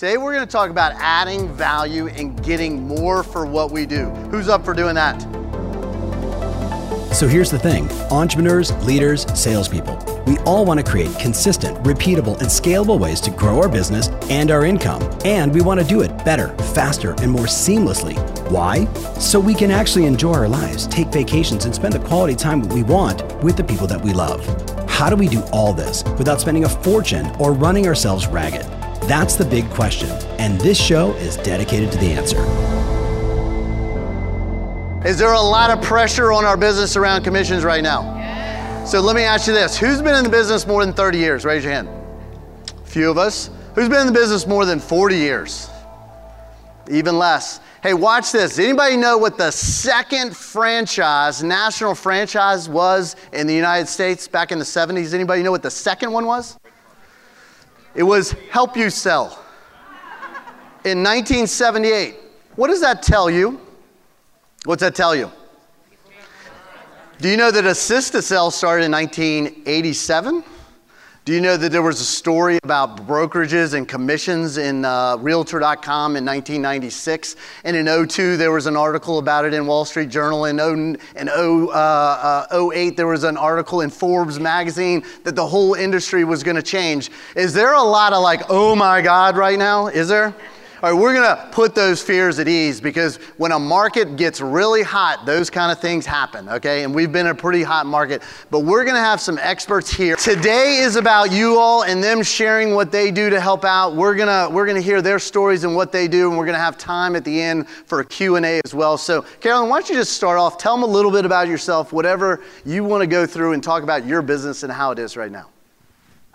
Today we're going to talk about adding value and getting more for what we do. Who's up for doing that? So here's the thing entrepreneurs, leaders, salespeople, we all want to create consistent, repeatable, and scalable ways to grow our business and our income. And we want to do it better, faster, and more seamlessly. Why? So we can actually enjoy our lives, take vacations, and spend the quality time we want with the people that we love. How do we do all this without spending a fortune or running ourselves ragged? That's the big question, and this show is dedicated to the answer. Is there a lot of pressure on our business around commissions right now? So let me ask you this Who's been in the business more than 30 years? Raise your hand. A few of us. Who's been in the business more than 40 years? Even less. Hey, watch this. Anybody know what the second franchise, national franchise was in the United States back in the 70s? Anybody know what the second one was? It was Help You Sell. In 1978. What does that tell you? What's that tell you? Do you know that Assist to Sell started in 1987? Do you know that there was a story about brokerages and commissions in uh, Realtor.com in 1996? And in 02, there was an article about it in Wall Street Journal. In 0, in 0, uh, uh, 08, there was an article in Forbes magazine that the whole industry was going to change. Is there a lot of like, oh my God, right now? Is there? All right, we're going to put those fears at ease because when a market gets really hot, those kind of things happen, okay? And we've been in a pretty hot market, but we're going to have some experts here. Today is about you all and them sharing what they do to help out. We're going to we're going to hear their stories and what they do and we're going to have time at the end for a Q&A as well. So, Carolyn, why don't you just start off, tell them a little bit about yourself, whatever you want to go through and talk about your business and how it is right now.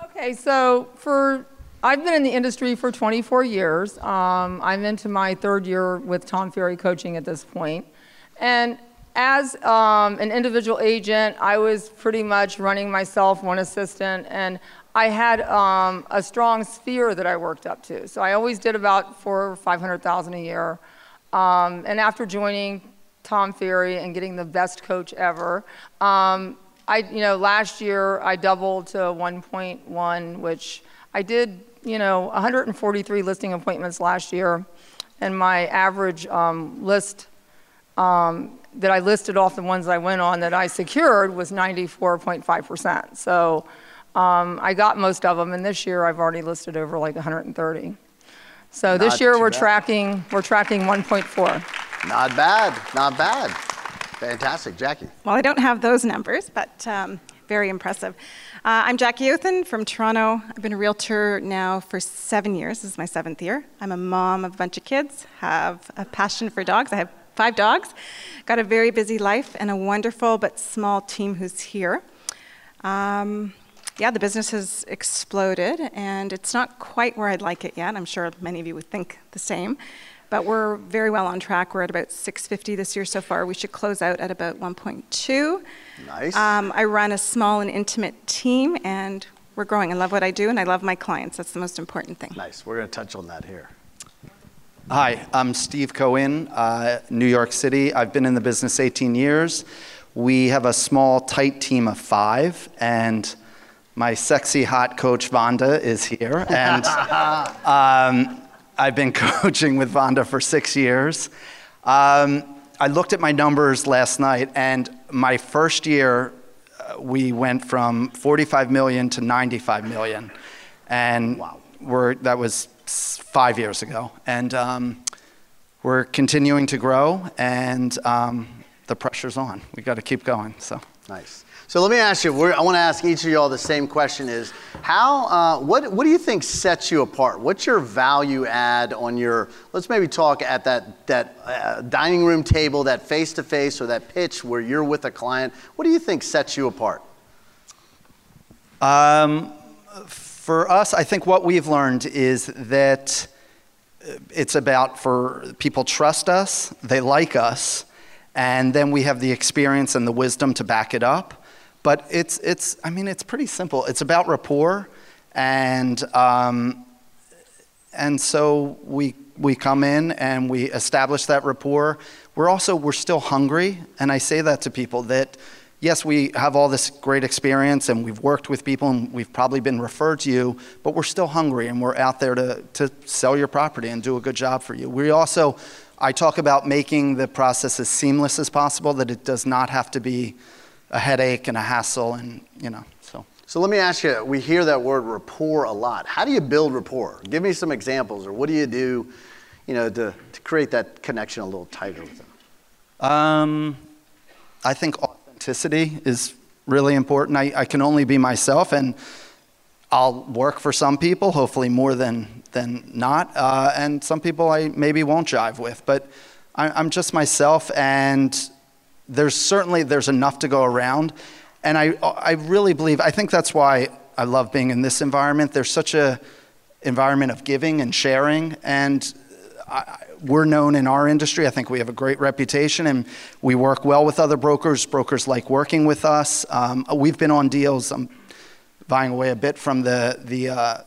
Okay, so for I've been in the industry for 24 years. Um, I'm into my third year with Tom Ferry coaching at this point. And as um, an individual agent, I was pretty much running myself, one assistant, and I had um, a strong sphere that I worked up to. So I always did about four or 500,000 a year. Um, and after joining Tom Ferry and getting the best coach ever, um, I, you know, last year I doubled to 1.1, which I did you know, 143 listing appointments last year, and my average um, list um, that I listed off the ones I went on that I secured was 94.5%. So um, I got most of them, and this year I've already listed over like 130. So not this year we're bad. tracking we're tracking 1.4. Not bad, not bad. Fantastic, Jackie. Well, I don't have those numbers, but um, very impressive. Uh, I'm Jackie Othen from Toronto. I've been a realtor now for seven years. This is my seventh year. I'm a mom of a bunch of kids, have a passion for dogs. I have five dogs, got a very busy life, and a wonderful but small team who's here. Um, yeah, the business has exploded, and it's not quite where I'd like it yet. I'm sure many of you would think the same but we're very well on track. We're at about 650 this year so far. We should close out at about 1.2. Nice. Um, I run a small and intimate team, and we're growing. I love what I do, and I love my clients. That's the most important thing. Nice. We're going to touch on that here. Hi, I'm Steve Cohen, uh, New York City. I've been in the business 18 years. We have a small, tight team of five, and my sexy, hot coach Vonda is here. And um, I've been coaching with Vonda for six years. Um, I looked at my numbers last night, and my first year, uh, we went from 45 million to 95 million. And wow. we're, that was five years ago. And um, we're continuing to grow, and um, the pressure's on. We got to keep going. So nice. So let me ask you, I want to ask each of y'all the same question is, how, uh, what, what do you think sets you apart? What's your value add on your, let's maybe talk at that, that uh, dining room table, that face-to-face or that pitch where you're with a client. What do you think sets you apart? Um, for us, I think what we've learned is that it's about for people trust us, they like us, and then we have the experience and the wisdom to back it up. But it's, it's I mean, it's pretty simple. It's about rapport, and, um, and so we, we come in and we establish that rapport. We're also, we're still hungry, and I say that to people that, yes, we have all this great experience and we've worked with people and we've probably been referred to you, but we're still hungry and we're out there to, to sell your property and do a good job for you. We also, I talk about making the process as seamless as possible, that it does not have to be a headache and a hassle and, you know, so. So let me ask you, we hear that word rapport a lot. How do you build rapport? Give me some examples, or what do you do, you know, to, to create that connection a little tighter with them? Um, I think authenticity is really important. I, I can only be myself, and I'll work for some people, hopefully more than, than not, uh, and some people I maybe won't jive with. But I, I'm just myself, and there's certainly there's enough to go around. And I, I really believe, I think that's why I love being in this environment. There's such a environment of giving and sharing, and I, we're known in our industry. I think we have a great reputation and we work well with other brokers. Brokers like working with us. Um, we've been on deals. I'm buying away a bit from the, the, uh,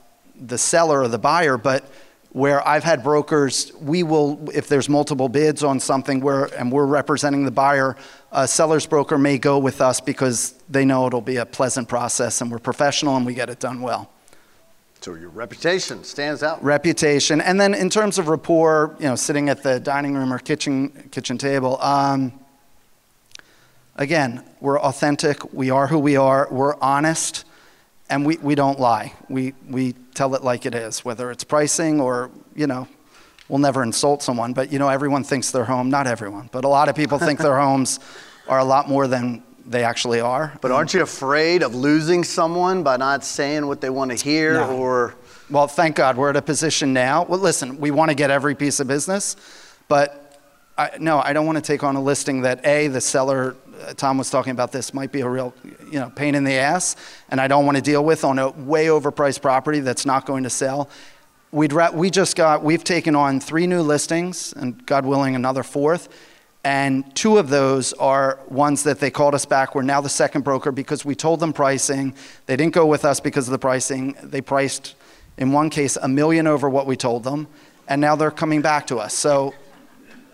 the seller or the buyer, but where I've had brokers, we will, if there's multiple bids on something where, and we're representing the buyer, a seller's broker may go with us because they know it'll be a pleasant process and we're professional and we get it done well. So your reputation stands out. Reputation, and then in terms of rapport, you know, sitting at the dining room or kitchen kitchen table. Um, again, we're authentic. We are who we are. We're honest, and we, we don't lie. We we tell it like it is, whether it's pricing or you know, we'll never insult someone. But you know, everyone thinks their home. Not everyone, but a lot of people think their homes are a lot more than they actually are. But aren't you afraid of losing someone by not saying what they want to hear No. or Well, thank God we're at a position now. Well, listen, we want to get every piece of business, but I, no, I don't want to take on a listing that A, the seller, uh, Tom was talking about this, might be a real, you know, pain in the ass, and I don't want to deal with on a way overpriced property that's not going to sell. We'd we just got, we've taken on three new listings, and God willing, another fourth. And two of those are ones that they called us back. We're now the second broker because we told them pricing. They didn't go with us because of the pricing. They priced, in one case, a million over what we told them. And now they're coming back to us. So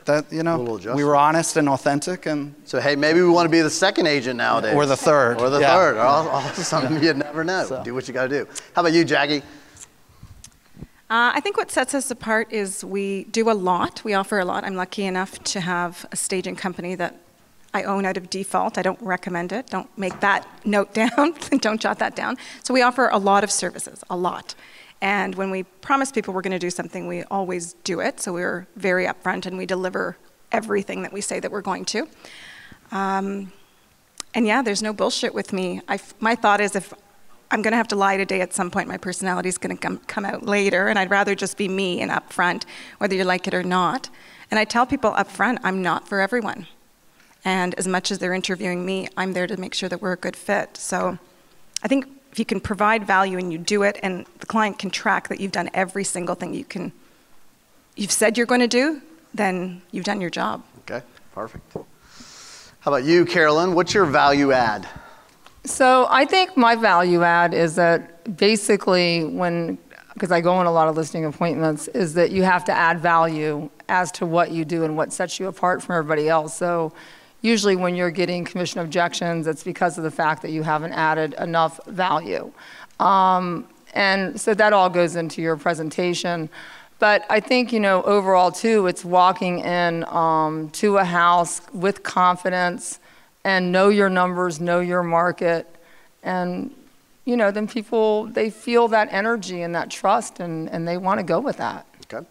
that, you know, we were honest and authentic and so hey, maybe we want to be the second agent nowadays. Or the third, Or the yeah. third. Aw- Awesome. You never know. So. Do what you got to do. How about you, Jackie? Uh, I think what sets us apart is we do a lot. We offer a lot. I'm lucky enough to have a staging company that I own out of default. I don't recommend it. Don't make that note down. don't jot that down. So we offer a lot of services, a lot. And when we promise people we're going to do something, we always do it. So we're very upfront and we deliver everything that we say that we're going to. Um, and yeah, there's no bullshit with me. My thought is if I'm going to have to lie today at some point, my personality is going to come, come out later, and I'd rather just be me and upfront, whether you like it or not. And I tell people upfront, I'm not for everyone. And as much as they're interviewing me, I'm there to make sure that we're a good fit. So I think if you can provide value and you do it, and the client can track that you've done every single thing you can, you've said you're going to do, then you've done your job. Okay, perfect. How about you, Carolyn? What's your value add? So I think my value add is that basically when, because I go on a lot of listing appointments, is that you have to add value as to what you do and what sets you apart from everybody else. So usually when you're getting commission objections, it's because of the fact that you haven't added enough value. Um, and so that all goes into your presentation. But I think, you know, overall too, it's walking in um, to a house with confidence and know your numbers, know your market, and you know, then people they feel that energy and that trust, and, and they want to go with that. Okay,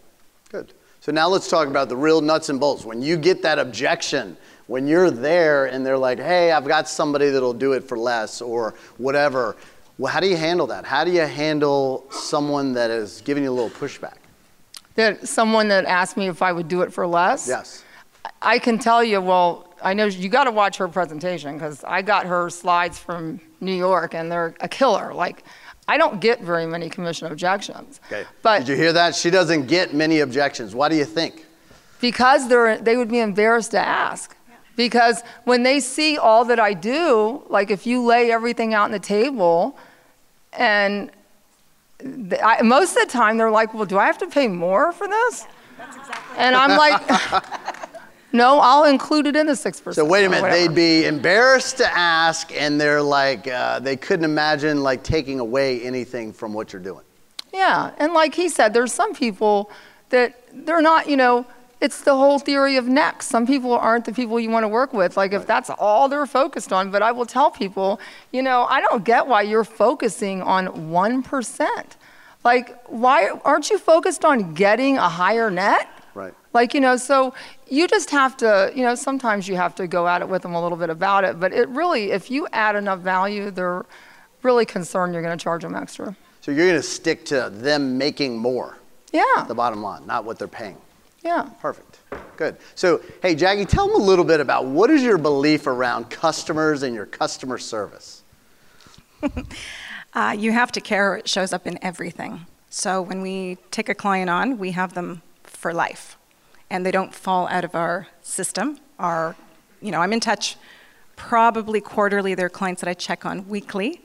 good. So now let's talk about the real nuts and bolts. When you get that objection, when you're there and they're like, hey, I've got somebody that'll do it for less or whatever, well, how do you handle that? How do you handle someone that is giving you a little pushback? That someone that asked me if I would do it for less. Yes. I can tell you, well, I know you got to watch her presentation because I got her slides from New York and they're a killer. Like, I don't get very many commission objections. Okay. But Did you hear that? She doesn't get many objections. Why do you think? because they're they would be embarrassed to ask because when they see all that I do like if you lay everything out on the table and I, most of the time they're like well do I have to pay more for this and I'm like No, I'll include it in the 6%. So wait a minute, they'd be embarrassed to ask, and they're like, uh, they couldn't imagine like taking away anything from what you're doing. Yeah, and like he said, there's some people that they're not, you know, it's the whole theory of next. Some people aren't the people you want to work with, like if that's all they're focused on. But I will tell people, you know, I don't get why you're focusing on 1%. Like, why aren't you focused on getting a higher net? Right. Like, you know, so you just have to, you know, sometimes you have to go at it with them a little bit about it. But it really, if you add enough value, they're really concerned you're going to charge them extra. So you're going to stick to them making more, Yeah. the bottom line, not what they're paying. Yeah. Perfect. Good. So, hey, Jackie, tell them a little bit about what is your belief around customers and your customer service? Uh, you have to care, it shows up in everything. So when we take a client on, we have them for life. And they don't fall out of our system. Our, you know, I'm in touch probably quarterly. There are clients that I check on weekly.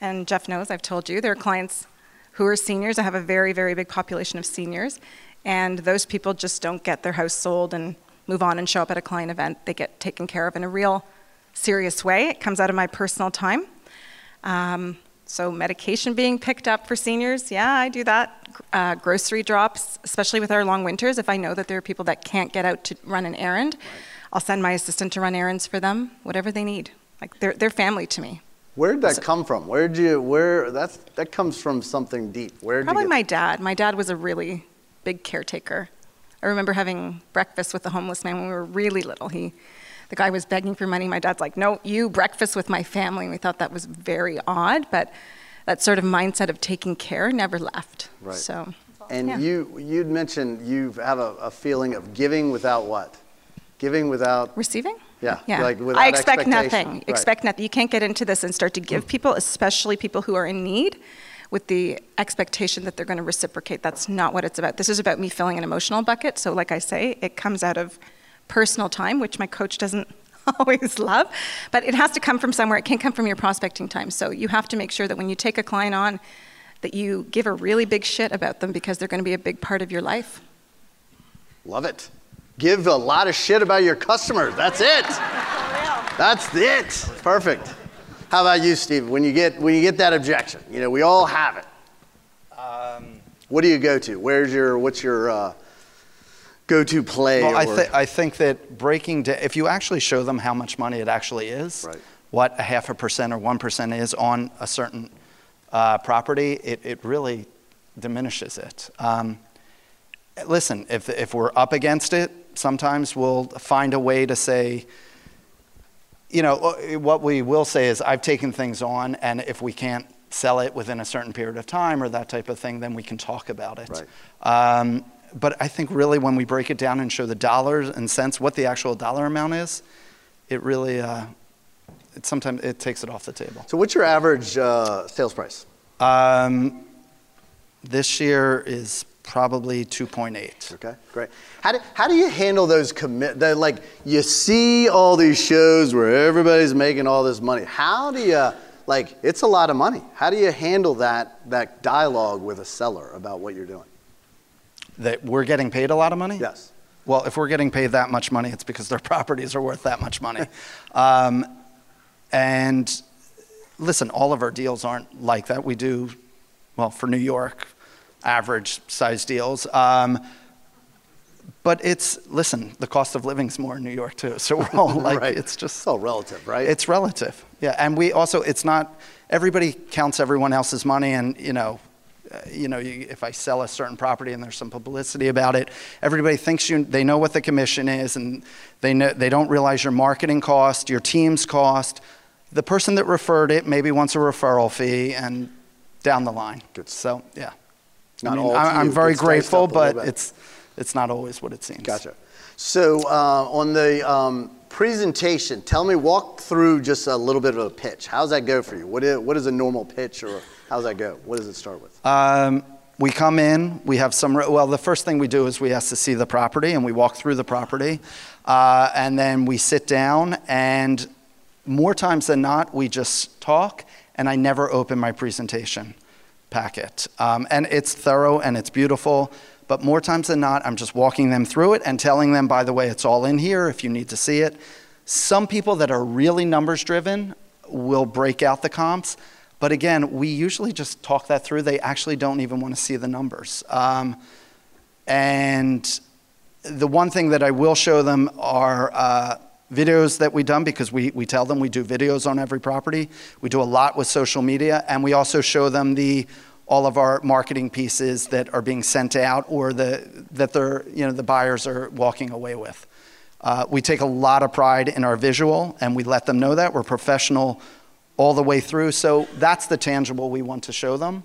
And Jeff knows, I've told you, there are clients who are seniors. I have a very, very big population of seniors. And those people just don't get their house sold and move on and show up at a client event. They get taken care of in a real serious way. It comes out of my personal time. Um, so medication being picked up for seniors, yeah, I do that. Uh, grocery drops, especially with our long winters. If I know that there are people that can't get out to run an errand, I'll send my assistant to run errands for them, whatever they need. Like they're, they're family to me. Where did that come from? Where did you, where, that's, that comes from something deep. Where did Probably my dad. My dad was a really big caretaker. I remember having breakfast with a homeless man when we were really little. He, the guy was begging for money. My dad's like, "No, you breakfast with my family." And we thought that was very odd, but that sort of mindset of taking care never left. Right. So, And yeah. you, you'd mentioned you have a, a feeling of giving without what? Giving without, receiving. Yeah, Yeah. like without I expect nothing. Right. Expect nothing. You can't get into this and start to give mm. people, especially people who are in need, with the expectation that they're going to reciprocate. That's not what it's about. This is about me filling an emotional bucket. So, like I say, it comes out of personal time, which my coach doesn't always love, but it has to come from somewhere. It can't come from your prospecting time. So, you have to make sure that when you take a client on, that you give a really big shit about them because they're going to be a big part of your life. love it. Give a lot of shit about your customers. That's it. That's it. Perfect. How about you, Steve? When you get, when you get that objection, you know, we all have it. Um, What do you go to? Where's your, what's your uh, go-to play? Well, I, or- th- I think that breaking down, if you actually show them how much money it actually is, Right. what a half a percent or 1% is on a certain uh, property, it, it really diminishes it. Um, listen, if, if we're up against it, sometimes we'll find a way to say, you know, uh, what we will say is, I've taken things on, and if we can't sell it within a certain period of time or that type of thing, then we can talk about it. Right. Um, but I think really when we break it down and show the dollars and cents, what the actual dollar amount is, it really, uh, it sometimes it takes it off the table. So what's your average uh, sales price? Um, this year is probably 2.8. Okay, great. How do, how do you handle those commit? The, like you see all these shows where everybody's making all this money. How do you like? It's a lot of money. How do you handle that that dialogue with a seller about what you're doing? That we're getting paid a lot of money? Yes. Well, if we're getting paid that much money, it's because their properties are worth that much money. um, and listen, all of our deals aren't like that. We do, well, for New York, average size deals. Um, but it's, listen, the cost of living's more in New York too. So we're all like, Right. it's just, It's all relative, right? it's relative. Yeah. And we also, it's not, everybody counts everyone else's money and, you know, uh, you know, you, if I sell a certain property and there's some publicity about it, everybody thinks you, they know what the commission is and they, know, they don't realize your marketing cost, your team's cost. The person that referred it maybe wants a referral fee and down the line. Good. So, yeah. I mean, all to I, I'm you. very It's grateful, up a little but it's, it's not always what it seems. Gotcha. So uh, on the um, presentation, tell me, walk through just a little bit of a pitch. How's that go for you? What is, what is a normal pitch, or how's that go? What does it start with? Um, we come in, we have some, well, the first thing we do is we ask to see the property and we walk through the property. Uh, and then we sit down, and more times than not, we just talk, and I never open my presentation packet. Um, and it's thorough and it's beautiful, But more times than not, I'm just walking them through it and telling them, by the way, it's all in here if you need to see it. Some people that are really numbers driven will break out the comps. But again, we usually just talk that through. They actually don't even want to see the numbers. Um, and the one thing that I will show them are uh, videos that we've done because we, we tell them we do videos on every property. We do a lot with social media, and we also show them the all of our marketing pieces that are being sent out or the, that they're, you know, the buyers are walking away with. Uh, we take a lot of pride in our visual, and we let them know that. We're professional all the way through, so that's the tangible we want to show them.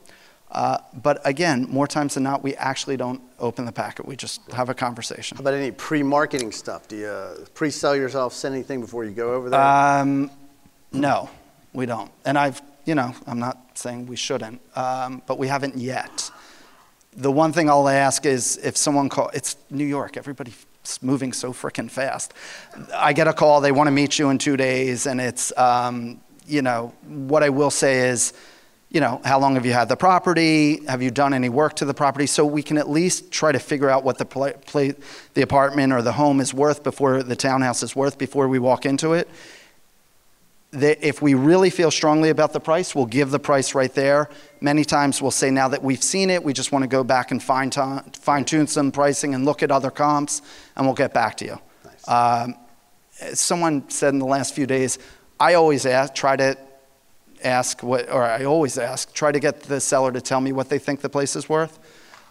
Uh, but again, more times than not, we actually don't open the packet. We just have a conversation. How about any pre-marketing stuff? Do you uh, pre-sell yourself, send anything before you go over there? Um, no, we don't. And I've, you know, I'm not saying we shouldn't, um, but we haven't yet. The one thing I'll ask is if someone call, it's New York, everybody's moving so freaking fast. I get a call, they want to meet you in two days, and it's, um, you know, what I will say is, you know, how long have you had the property? Have you done any work to the property? So we can at least try to figure out what the pla- pla- the apartment or the home is worth before the townhouse is worth before we walk into it. The, if we really feel strongly about the price, we'll give the price right there. Many times we'll say, now that we've seen it, we just want to go back and fine, fine tune some pricing and look at other comps, and we'll get back to you. Nice. Um, someone said in the last few days, I always ask, try to ask what, or I always ask, try to get the seller to tell me what they think the place is worth.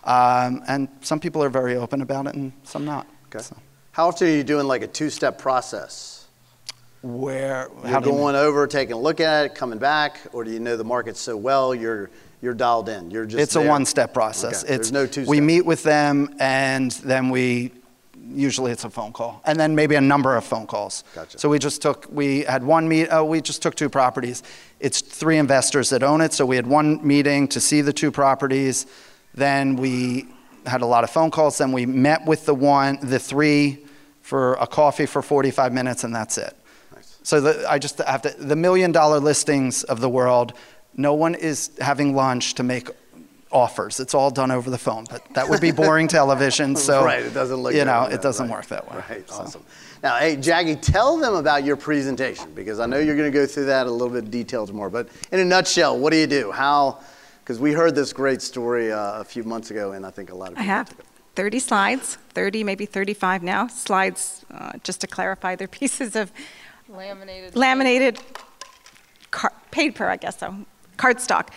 Um, and some people are very open about it, and some not. Okay. So, How often are you doing like a two-step process? where? You're do you- going over, taking a look at it, coming back, or do you know the market so well you're you're dialed in? You're just It's a one-step process. Okay, It's There's no two-step. we meet with them, and then we usually it's a phone call, and then maybe a number of phone calls. Gotcha. So we just took we had one meet. Uh, we just took two properties. It's three investors that own it, so we had one meeting to see the two properties. Then we had a lot of phone calls. Then we met with the one, the three, for a coffee for 45 minutes, and that's it. Nice. So the, I just have to, the million dollar listings of the world, no one is having lunch to make offers. It's all done over the phone, but that would be boring television. So, right, it doesn't look you know, it doesn't right. work that way. Right, So. awesome. Now, hey, Jackie, tell them about your presentation because I know you're going to go through that a little bit of detailed more. But in a nutshell, what do you do? How? Because we heard this great story uh, a few months ago, and I think a lot of I people have 30 slides, 30, maybe 35 now. Slides, uh, just to clarify, they're pieces of Laminated. laminated, car- paper, I guess so, cardstock.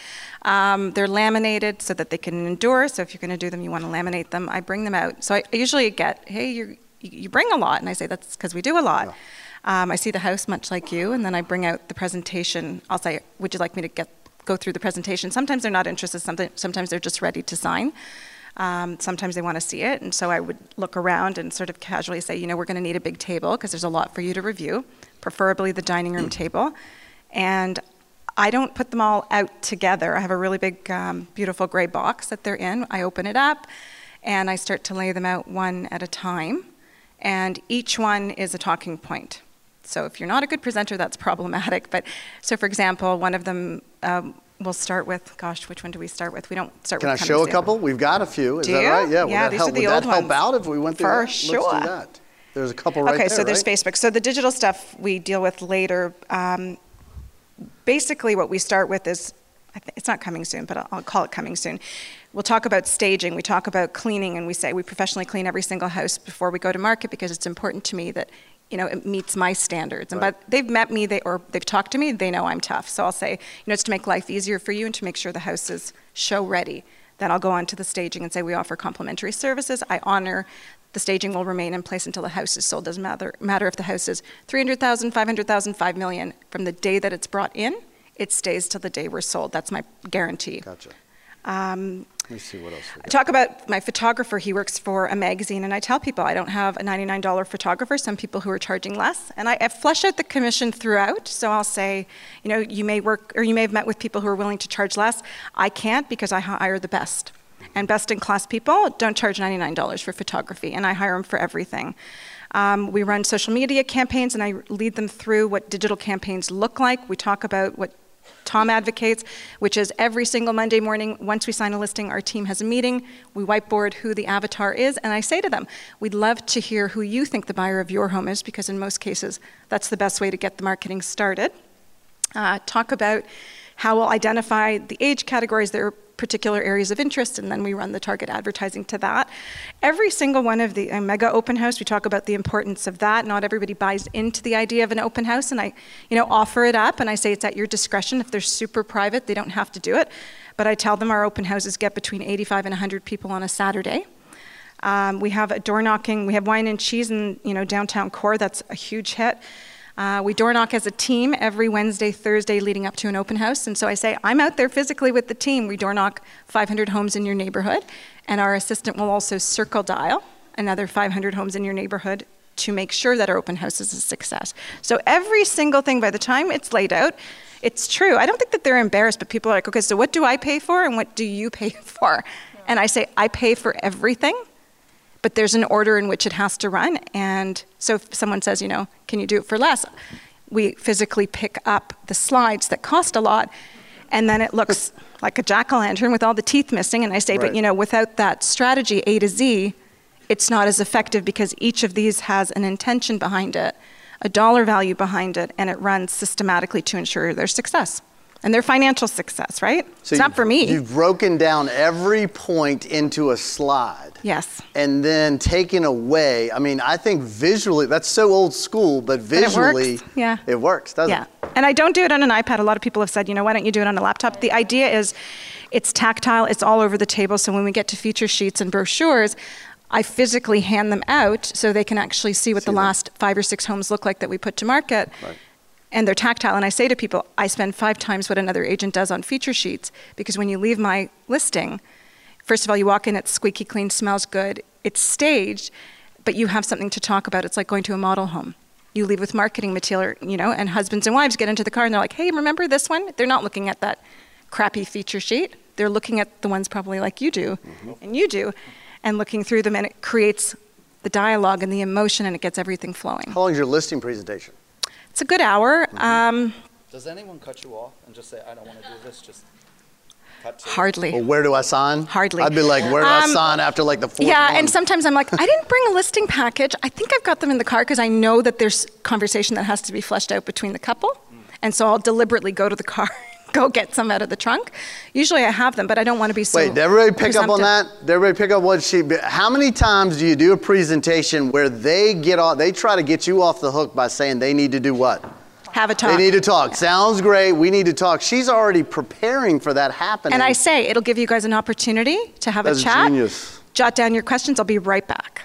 Um, they're laminated so that they can endure. So if you're going to do them, you want to laminate them. I bring them out. So I I usually get, hey, you're, you bring a lot, and I say that's because we do a lot. Um, I see the house much like you, and then I bring out the presentation. I'll say, would you like me to get go through the presentation? Sometimes they're not interested. Sometimes, sometimes they're just ready to sign. Um, sometimes they want to see it, and so I would look around and sort of casually say, you know, we're going to need a big table because there's a lot for you to review, preferably the dining room table. And I don't put them all out together. I have a really big, um, beautiful gray box that they're in. I open it up, and I start to lay them out one at a time, and each one is a talking point. So if you're not a good presenter, that's problematic. But so, for example, one of them. Um, We'll start with, gosh, which one do we start with? We don't start Can I with. show a couple? We've got a few. Is Do that you? right? Yeah. Yeah, that these help, are the would old that help out if we went through For that? Let's sure. do that. There's a couple right okay, there. so there's right? Facebook. So the digital stuff we deal with later. Um, basically, what we start with is it's not coming soon, but I'll, I'll call it coming soon. We'll talk about staging. We talk about cleaning, and we say we professionally clean every single house before we go to market because it's important to me that you know it meets my standards. And Right. but they've met me, they or they've talked to me, they know I'm tough. So I'll say, you know, it's to make life easier for you and to make sure the house is show ready. Then I'll go on to the staging and say we offer complimentary services. I honor the staging will remain in place until the house is sold. Doesn't matter, matter if the house is 300,000, 500,000, 5 million. From the day that it's brought in, it stays till the day we're sold. That's my guarantee. Gotcha. Um, Let me see what else we I talk about my photographer. He works for a magazine, and I tell people I don't have a $99 photographer. Some people who are charging less, and I, I flesh out the commission throughout. So I'll say, you know, you may work, or you may have met with people who are willing to charge less. I can't because I hire the best, and best in class people don't charge $99 for photography, and I hire them for everything. Um, we run social media campaigns, and I lead them through what digital campaigns look like. We talk about what Tom advocates, which is every single Monday morning, once we sign a listing, our team has a meeting. We whiteboard who the avatar is, and I say to them, we'd love to hear who you think the buyer of your home is, because in most cases, that's the best way to get the marketing started. Uh, talk about how we'll identify the age categories that are particular areas of interest, and then we run the target advertising to that. Every single one of the uh, mega open house, we talk about the importance of that. Not everybody buys into the idea of an open house, and I, you know, offer it up, and I say it's at your discretion. If they're super private, they don't have to do it. But I tell them our open houses get between 85 and 100 people on a Saturday. Um, we have a door knocking. We have wine and cheese in you know downtown core. That's a huge hit. Uh, we door knock as a team every Wednesday, Thursday leading up to an open house. And so I say, I'm out there physically with the team. We door knock 500 homes in your neighborhood. And our assistant will also circle dial another 500 homes in your neighborhood to make sure that our open house is a success. So every single thing, by the time it's laid out, it's true. I don't think that they're embarrassed, but people are like, okay, so what do I pay for and what do you pay for? And I say, I pay for everything but there's an order in which it has to run. And so if someone says, you know, can you do it for less? We physically pick up the slides that cost a lot, and then it looks like a jack o' lantern with all the teeth missing. And I say, Right. but you know, without that strategy A to Z, it's not as effective because each of these has an intention behind it, a dollar value behind it, and it runs systematically to ensure their success and their financial success, right? So it's not for me. You've broken down every point into a slide. Yes. And then taken away. I mean, I think visually, that's so old school, but visually, it works. Yeah. it works, doesn't Yeah. it? Yeah. And I don't do it on an iPad. A lot of people have said, you know, why don't you do it on a laptop? The idea is it's tactile, it's all over the table. So when we get to feature sheets and brochures, I physically hand them out so they can actually see what the last five or six homes look like that we put to market. Right. And they're tactile. And I say to people, I spend five times what another agent does on feature sheets because when you leave my listing, first of all, you walk in, it's squeaky clean, smells good, it's staged, but you have something to talk about. It's like going to a model home. You leave with marketing material, you know, and husbands and wives get into the car and they're like, hey, remember this one? They're not looking at that crappy feature sheet. They're looking at the ones probably like you do mm-hmm. and you do and looking through them, and it creates the dialogue and the emotion and it gets everything flowing. How long is your listing presentation? It's a good hour. Mm-hmm. Um, Does anyone cut you off and just say, I don't want to do this, just cut to hardly. Well, where do I sign? Hardly. I'd be like, where do I Um, sign after like the fourth Yeah, one? and sometimes I'm like, I didn't bring a listing package. I think I've got them in the car because I know that there's conversation that has to be fleshed out between the couple. And so I'll deliberately go to the car, go get some out of the trunk. Usually I have them, but I don't want to be so. Wait, did everybody pick up on that? Did everybody pick up what she? How many times do you do a presentation where they get off? They try to get you off the hook by saying they need to do what? Have a talk. They need to talk. Sounds great. We need to talk. She's already preparing for that happening. and I say it'll give you guys an opportunity to have That's a chat. genius. Jot down your questions. I'll be right back.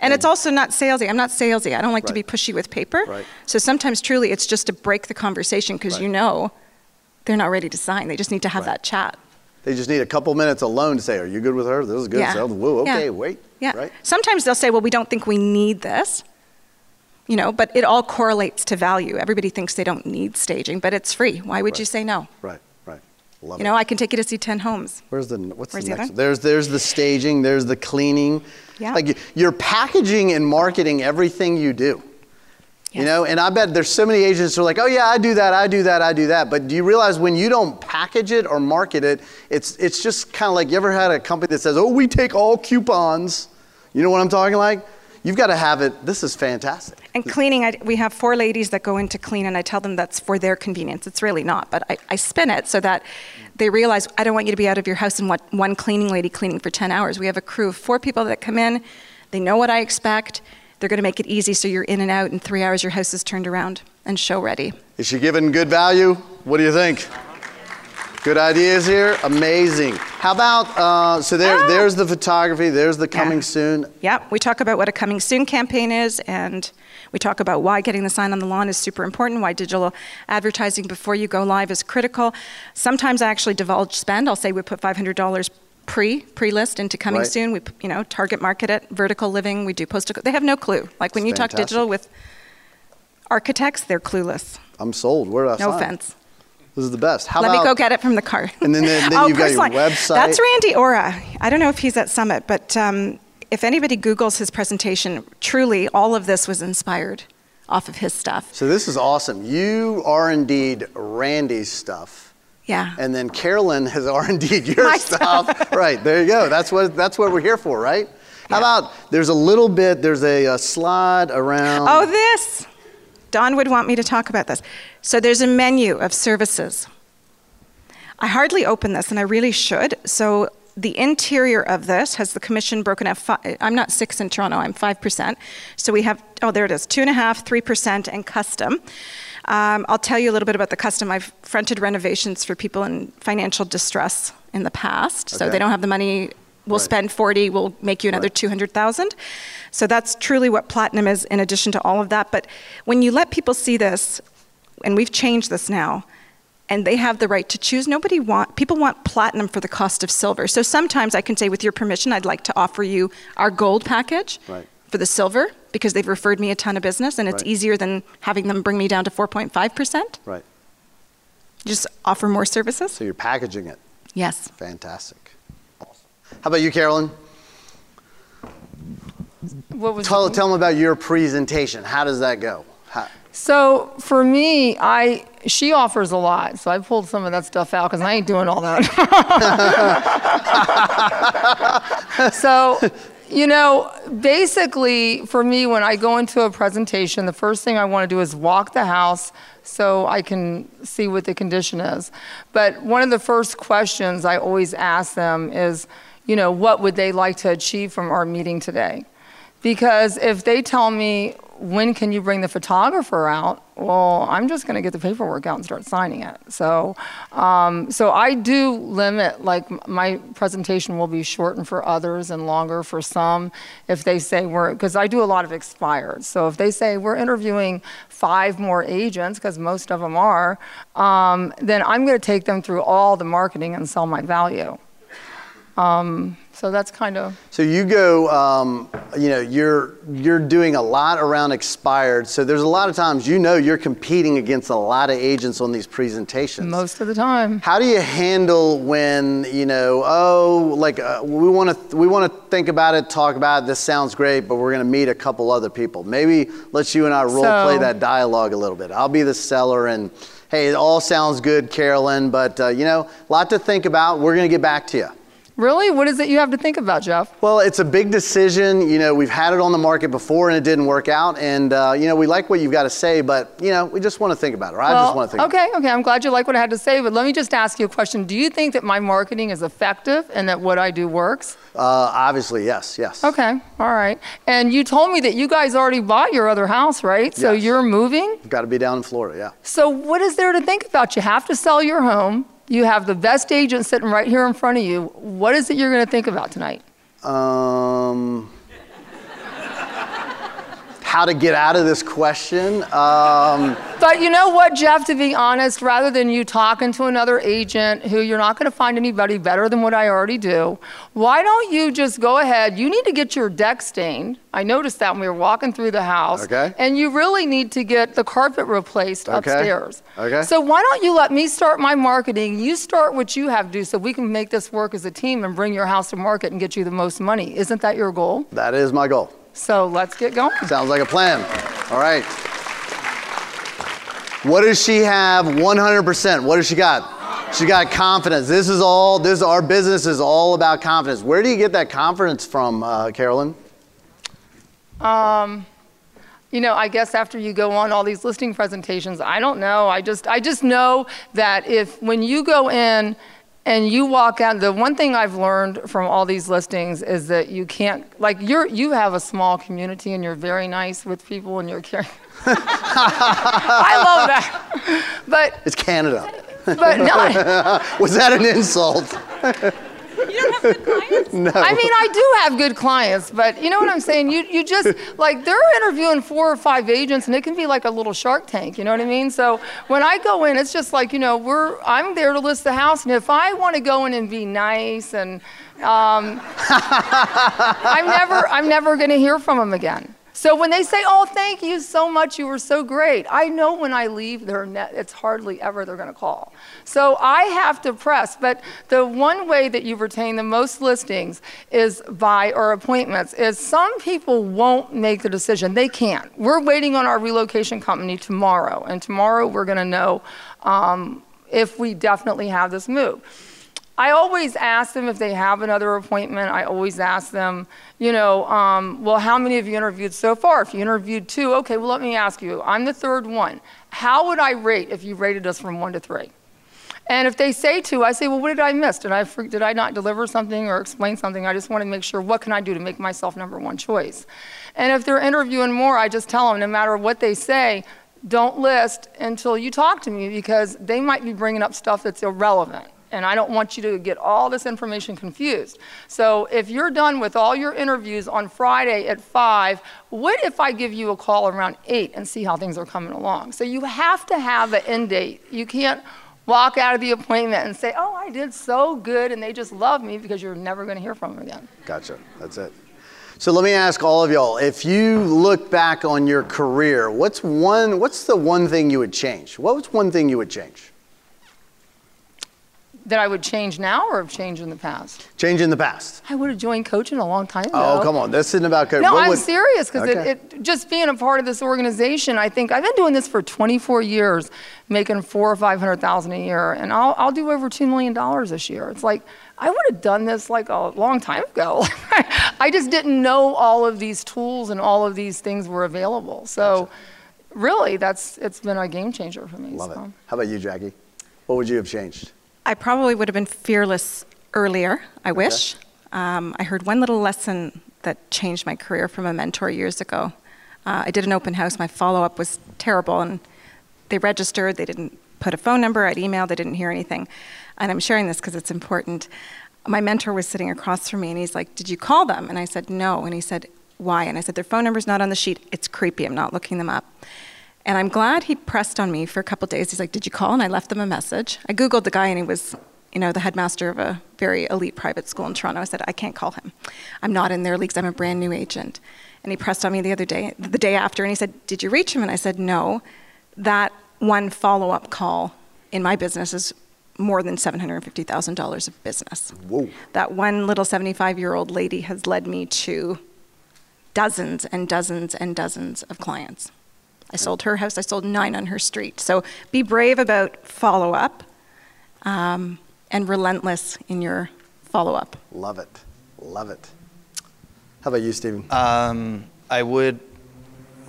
And it's also not salesy. I'm not salesy. I don't like to be pushy with paper. Right. So sometimes truly it's just to break the conversation because you know they're not ready to sign. They just need to have Right. that chat. They just need a couple minutes alone to say, "Are you good with her? This is good." Yeah. So, whoa, Yeah. okay, wait. Yeah. Right. Sometimes they'll say, well, we don't think we need this. You know, but it all correlates to value. Everybody thinks they don't need staging, but it's free. Why would you say no? Right. Right. Love You it. know, I can take you to see 10 homes. Where's the what's Where's the the next? other? one? There's there's the staging. There's the cleaning. Yeah. Like you're packaging and marketing everything you do. You know, and I bet there's so many agents who are like, oh yeah, I do that, I do that, I do that. But do you realize when you don't package it or market it, it's it's just kind of like you ever had a company that says, oh, we take all coupons. You know what I'm talking like? You've got to have it. This is fantastic. And cleaning, I, we have four ladies that go in to clean, and I tell them that's for their convenience. It's really not, but I, I spin it so that they realize I don't want you to be out of your house and what one cleaning lady cleaning for 10 hours. We have a crew of four people that come in. They know what I expect. They're going to make it easy so you're in and out in three hours. Your house is turned around and show ready. Is she giving good value? What do you think? Good ideas here. Amazing. How about uh, so there? Ah. There's the photography. There's the coming Yeah. soon. Yeah, we talk about what a coming soon campaign is, and we talk about why getting the sign on the lawn is super important, why digital advertising before you go live is critical. Sometimes I actually divulge spend. I'll say we put $500 pre pre list into coming Right. soon. We you know target market it, vertical living. We do postal. They have no clue. Like when It's you talk digital with architects, they're clueless. I'm sold. Where do I No sign? offense. This is the best. How Let about me go get it from the car. And then- then- then oh, you've got your website. That's Randy Ora. I don't know if he's at Summit, but um, if anybody Googles his presentation, truly all of this was inspired. off of his stuff. So this is awesome. You are indeed Randy's stuff. Yeah. And then Carolyn has R&D'd your My stuff. right, there you go. That's what, that's what we're here for, right? How about, there's a little bit, there's a, a slide around. Oh, this. Don would want me to talk about this. So there's a menu of services. I hardly open this, and I really should. So the interior of this has the commission broken up. Fi- I'm not six in Toronto, I'm 5%. So we have, oh, there it is, two and a half, 3%, and custom. Um, I'll tell you a little bit about the custom. I've fronted renovations for people in financial distress in the past. So they don't have the money. We'll Right. spend 40, we'll make you another 200,000. So that's truly what platinum is in addition to all of that. But when you let people see this, and we've changed this now, and they have the right to choose. Nobody want people want platinum for the cost of silver. So sometimes I can say, with your permission, I'd like to offer you our gold package Right. for the silver because they've referred me a ton of business, and it's Right. easier than having them bring me down to 4.5 percent. Right. Just offer more services. So you're packaging it. Yes. Fantastic. Awesome. How about you, Carolyn? What was Tell, tell them about your presentation. How does that go? How, So for me, I she offers a lot. So I pulled some of that stuff out because I ain't doing all that. so, you know, basically for me, when I go into a presentation, the first thing I want to do is walk the house so I can see what the condition is. But one of the first questions I always ask them is, you know, what would they like to achieve from our meeting today? Because if they tell me, when can you bring the photographer out? Well, I'm just going to get the paperwork out and start signing it. So, um, so I do limit, like, my presentation will be shortened for others and longer for some if they say we're, because I do a lot of expired. So if they say we're interviewing five more agents, because most of them are, um, then I'm going to take them through all the marketing and sell my value. Um, so that's kind of. so you go, um, you know, you're you're doing a lot around expired. So there's a lot of times you know you're competing against a lot of agents on these presentations. Most of the time. How do you handle when you know, oh, like uh, we want to we want to think about it, talk about it. This sounds great, but we're going to meet a couple other people. Maybe let's you and I role play that dialogue a little bit. I'll be the seller, and hey, it all sounds good, Carolyn, but uh, you know, a lot to think about. We're going to get back to you. Really? What is it you have to think about, Jeff? Well, it's a big decision. You know, we've had it on the market before and it didn't work out. And, uh, you know, we like what you've got to say, but, you know, we just want to think about it. Or I just want to think about it. okay, okay. I'm glad you like what I had to say, but let me just ask you a question. Do you think that my marketing is effective and that what I do works? Uh, obviously, yes, yes. Okay, all right. And you told me that you guys already bought your other house, right? So Yes. you're moving? Got to be down in Florida, yeah. So what is there to think about? You have to sell your home. You have the best agent sitting right here in front of you. What is it you're going to think about tonight? Um, how to get out of this question? Um, But you know what, Jeff, to be honest, rather than you talking to another agent who you're not going to find anybody better than what I already do, why don't you just go ahead? You need to get your deck stained. I noticed that when we were walking through the house. Okay. And you really need to get the carpet replaced Okay. upstairs. Okay. So why don't you let me start my marketing? You start what you have to do so we can make this work as a team and bring your house to market and get you the most money. Isn't that your goal? that is my goal. So let's get going. Sounds like a plan. All right. What does she have 100%? What does she got? She got confidence. This is all, this, our business is all about confidence. Where do you get that confidence from, uh, Carolyn? you know, I guess after you go on all these listing presentations, I don't know. I just, I just know that if when you go in and you walk out, the one thing I've learned from all these listings is that you can't, like, you're, you have a small community and you're very nice with people and you're caring. I love that. But, It's Canada. but no, Was that an insult? You don't have good clients? I mean, I do have good clients, but you know what I'm saying? You, you just, like, they're interviewing four or five agents, and it can be like a little shark tank, you know what I mean? So when I go in, it's just like, you know, we're, I'm there to list the house, and if I want to go in and be nice, and um, I'm never, I'm never going to hear from them again. So when they say, "Oh, thank you so much, you were so great," I know when I leave, they're net, it's hardly ever they're going to call. So I have to press. But the one way that you retain the most listings is by or appointments. Is some people won't make the decision. They can't. We're waiting on our relocation company tomorrow, and tomorrow we're going to know um, if we definitely have this move. I always ask them if they have another appointment. I always ask them, you know, um, well, how many have you interviewed so far? If you interviewed two, okay, well, let me ask you. I'm the third one. How would I rate if you rated us from one to three? And if they say two, I say, well, what did I miss? Did I, did I not deliver something or explain something? I just want to make sure, what can I do to make myself number one choice? And if they're interviewing more, I just tell them, no matter what they say, don't list until you talk to me because they might be bringing up stuff that's irrelevant and I don't want you to get all this information confused. So if you're done with all your interviews on Friday at 5, what if I give you a call around 8 and see how things are coming along? So you have to have an end date. You can't walk out of the appointment and say, oh, I did so good and they just love me because you're never going to hear from them again. Gotcha. That's it. So let me ask all of y'all, if you look back on your career, what's one what's the one thing you would change? What was one thing you would change? That I would change now or have changed in the past? Change in the past. I would have joined coaching a long time oh, ago. Oh, come on. This isn't about coaching. No, What I'm would- serious because Okay. it, it, just being a part of this organization, I think I've been doing this for 24 years, making four or 500,000 a year, and I'll, I'll do over $2 million this year. It's like, I would have done this like a long time ago. I just didn't know all of these tools and all of these things were available. So really, that's, it's been a game changer for me. Love it. How about you, Jackie? What would you have changed? I probably would have been fearless earlier, I wish. Um, I heard one little lesson that changed my career from a mentor years ago. Uh, I did an open house, my follow up was terrible, and they registered, they didn't put a phone number, I'd emailed, they didn't hear anything. And I'm sharing this because it's important. My mentor was sitting across from me, and he's like, Did you call them? And I said, No. And he said, Why? And I said, Their phone number's not on the sheet, it's creepy, I'm not looking them up. And I'm glad he pressed on me for a couple days. He's like, Did you call? And I left them a message. I Googled the guy, and he was, you know, the headmaster of a very elite private school in Toronto. I said, I can't call him. I'm not in their leagues. I'm a brand new agent. And he pressed on me the other day, the day after, and he said, Did you reach him? And I said, No. That one follow up call in my business is more than $750,000 of business. Whoa. That one little 75 year old lady has led me to dozens and dozens and dozens of clients. I sold her house, I sold nine on her street. So be brave about follow up um, and relentless in your follow up. Love it. Love it. How about you, Stephen? Um, I would,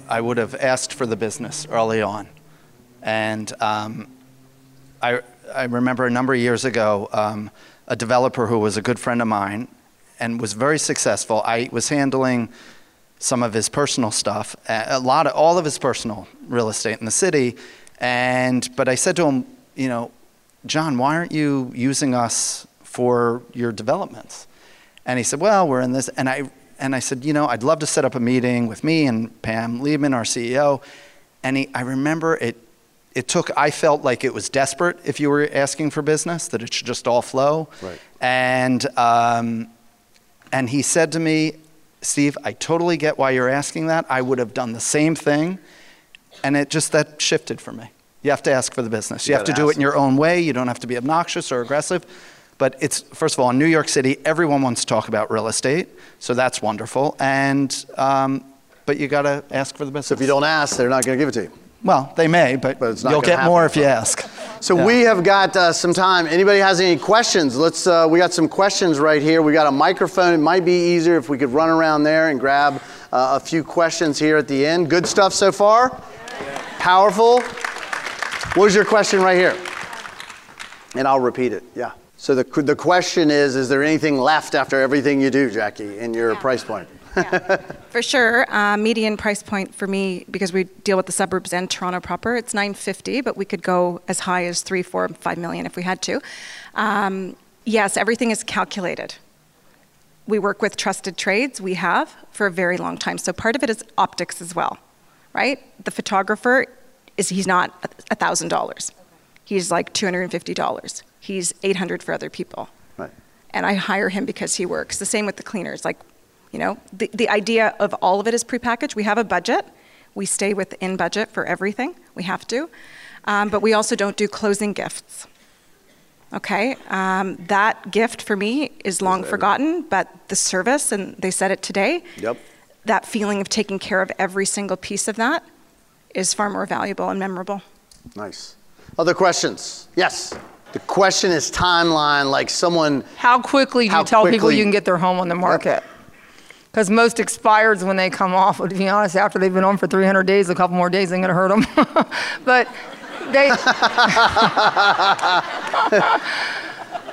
I would have asked for the business early on, and um, I, I remember a number of years ago, um, a developer who was a good friend of mine, and was very successful. I was handling some of his personal stuff, a lot of all of his personal real estate in the city, and but I said to him, you know, John, why aren't you using us for your developments? And he said, well, we're in this. And I, and I said, you know, I'd love to set up a meeting with me and Pam Liebman, our CEO. And he, I remember it, it took, I felt like it was desperate if you were asking for business, that it should just all flow. Right. And, um, and he said to me, Steve, I totally get why you're asking that. I would have done the same thing. And it just, that shifted for me. You have to ask for the business. You, You have to do it in your own way. You don't have to be obnoxious or aggressive. But it's, first of all, in New York City, everyone wants to talk about real estate. So that's wonderful. And, um, but you got to ask for the business. So if you don't ask, they're not going to give it to you. Well, they may, but, But it's not you'll gonna get more happen. if you ask. So Yeah. we have got uh, some time. Anybody has any questions? Let's. Uh, we got some questions right here. We got a microphone. It might be easier if we could run around there and grab uh, a few questions here at the end. Good stuff so far. Powerful. What was your question right here? And I'll repeat it. Yeah. So the the question is: Is there anything left after everything you do, Jackie, in your price point? For sure, uh, median price point for me because we deal with the suburbs and Toronto proper. It's 950, but we could go as high as three, four, five million if we had to. Um, yes, everything is calculated. We work with trusted trades. We have for a very long time. So part of it is optics as well, right? The photographer is he's not a thousand dollars. He's like two hundred and fifty dollars. He's eight hundred for other people Right. and I hire him because he works. The same with the cleaners. Like You know, the, the idea of all of it is prepackaged. We have a budget. We stay within budget for everything. We have to. Um, but we also don't do closing gifts. Okay? Um, that gift for me is long forgotten, but the service, and they said it today, Yep. that feeling of taking care of every single piece of that is far more valuable and memorable. Nice. Other questions? Yes. The question is timeline, like someone, How quickly do How you tell people you can get their home on the market? Because most expireds, when they come off, to be honest, after they've been on for 300 days, a couple more days ain't gonna hurt them. but they.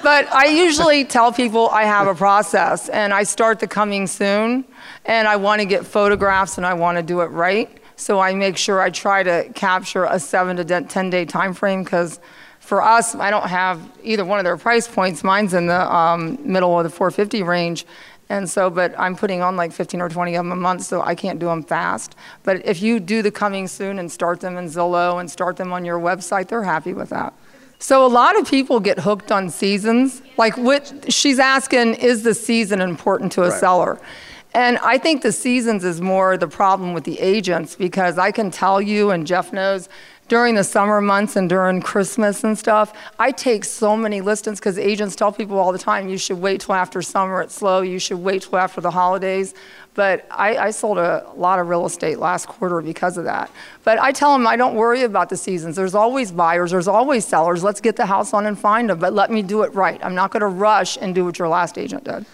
but I usually tell people I have a process, and I start the coming soon, and I want to get photographs, and I want to do it right. So I make sure I try to capture a seven to ten- 10 day time frame because for us, I don't have either one of their price points. Mine's in the um, middle of the 450 range. And so, but I'm putting on like 15 or 20 of them a month, so I can't do them fast. But if you do the coming soon and start them in Zillow and start them on your website, they're happy with that. So a lot of people get hooked on seasons. Like what she's asking, is the season important to a Right. seller? And I think the seasons is more the problem with the agents because I can tell you, and Jeff knows, during the summer months and during Christmas and stuff, I take so many listings because agents tell people all the time, you should wait till after summer, it's slow, you should wait till after the holidays. But I, I sold a lot of real estate last quarter because of that. But I tell them I don't worry about the seasons. There's always buyers, there's always sellers. Let's get the house on and find them, but let me do it right. I'm not going to rush and do what your last agent did.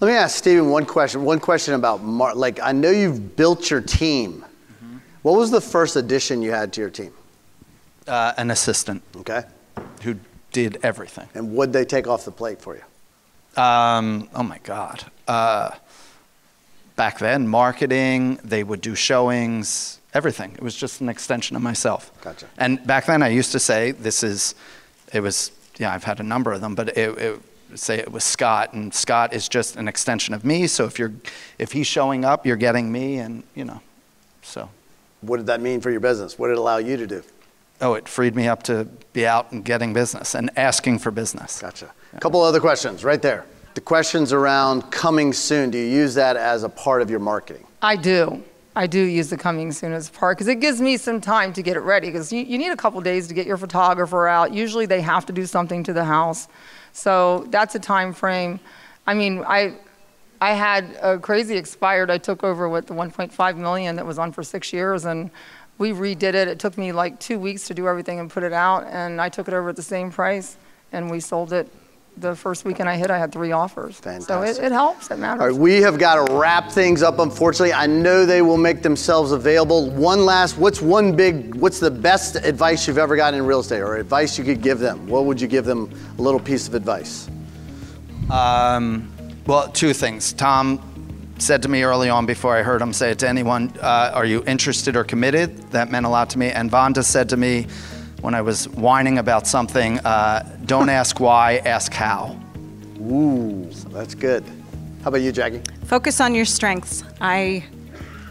let me ask Steven one question. One question about, mar- like, I know you've built your team. Mm-hmm. What was the first addition you had to your team? Uh, an assistant Okay. who did everything. And what'd they take off the plate for you? Um, oh my God. Uh, back then, marketing, they would do showings, everything. It was just an extension of myself. Gotcha. And back then, I used to say, this is, it was, yeah, I've had a number of them, but it, it say it was Scott, and Scott is just an extension of me. So if you're, if he's showing up, you're getting me, and you know, so. What did that mean for your business? What did it allow you to do? Oh, it freed me up to be out and getting business and asking for business. Gotcha. A couple other questions right there. The questions around coming soon. Do you use that as a part of your marketing? I do. I do use the coming soon as part because it gives me some time to get it ready because you, you need a couple days to get your photographer out. Usually they have to do something to the house. So that's a time frame. I mean, I I had a crazy expired. I took over with the 1.5 million that was on for six years and we redid it. It took me like two weeks to do everything and put it out and I took it over at the same price and we sold it the first weekend I hit, I had three offers. So Fantastic. it, it helps. It matters. All right, we have got to wrap things up, unfortunately. I know they will make themselves available. One last, what's one big, what's the best advice you've ever gotten in real estate or advice you could give them? What would you give them a little piece of advice? Um, well, two things. Tom said to me early on before I heard him say it to anyone, uh, Are you interested or committed? That meant a lot to me. And Vonda said to me when I was whining about something, uh, Don't ask why, ask how. Ooh, that's good. How about you, Jackie? Focus on your strengths. I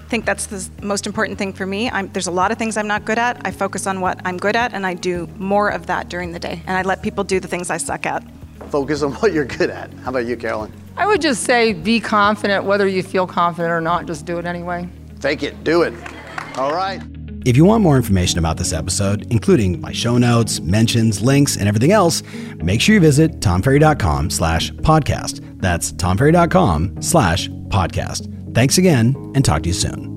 think that's the most important thing for me. I'm, there's a lot of things I'm not good at. I focus on what I'm good at, and I do more of that during the day. And I let people do the things I suck at. Focus on what you're good at. How about you, Carolyn? I would just say be confident, whether you feel confident or not, just do it anyway. Fake it, do it. All right. If you want more information about this episode, including my show notes, mentions, links, and everything else, make sure you visit tomferry.com slash podcast. That's tomferry.com slash podcast. Thanks again, and talk to you soon.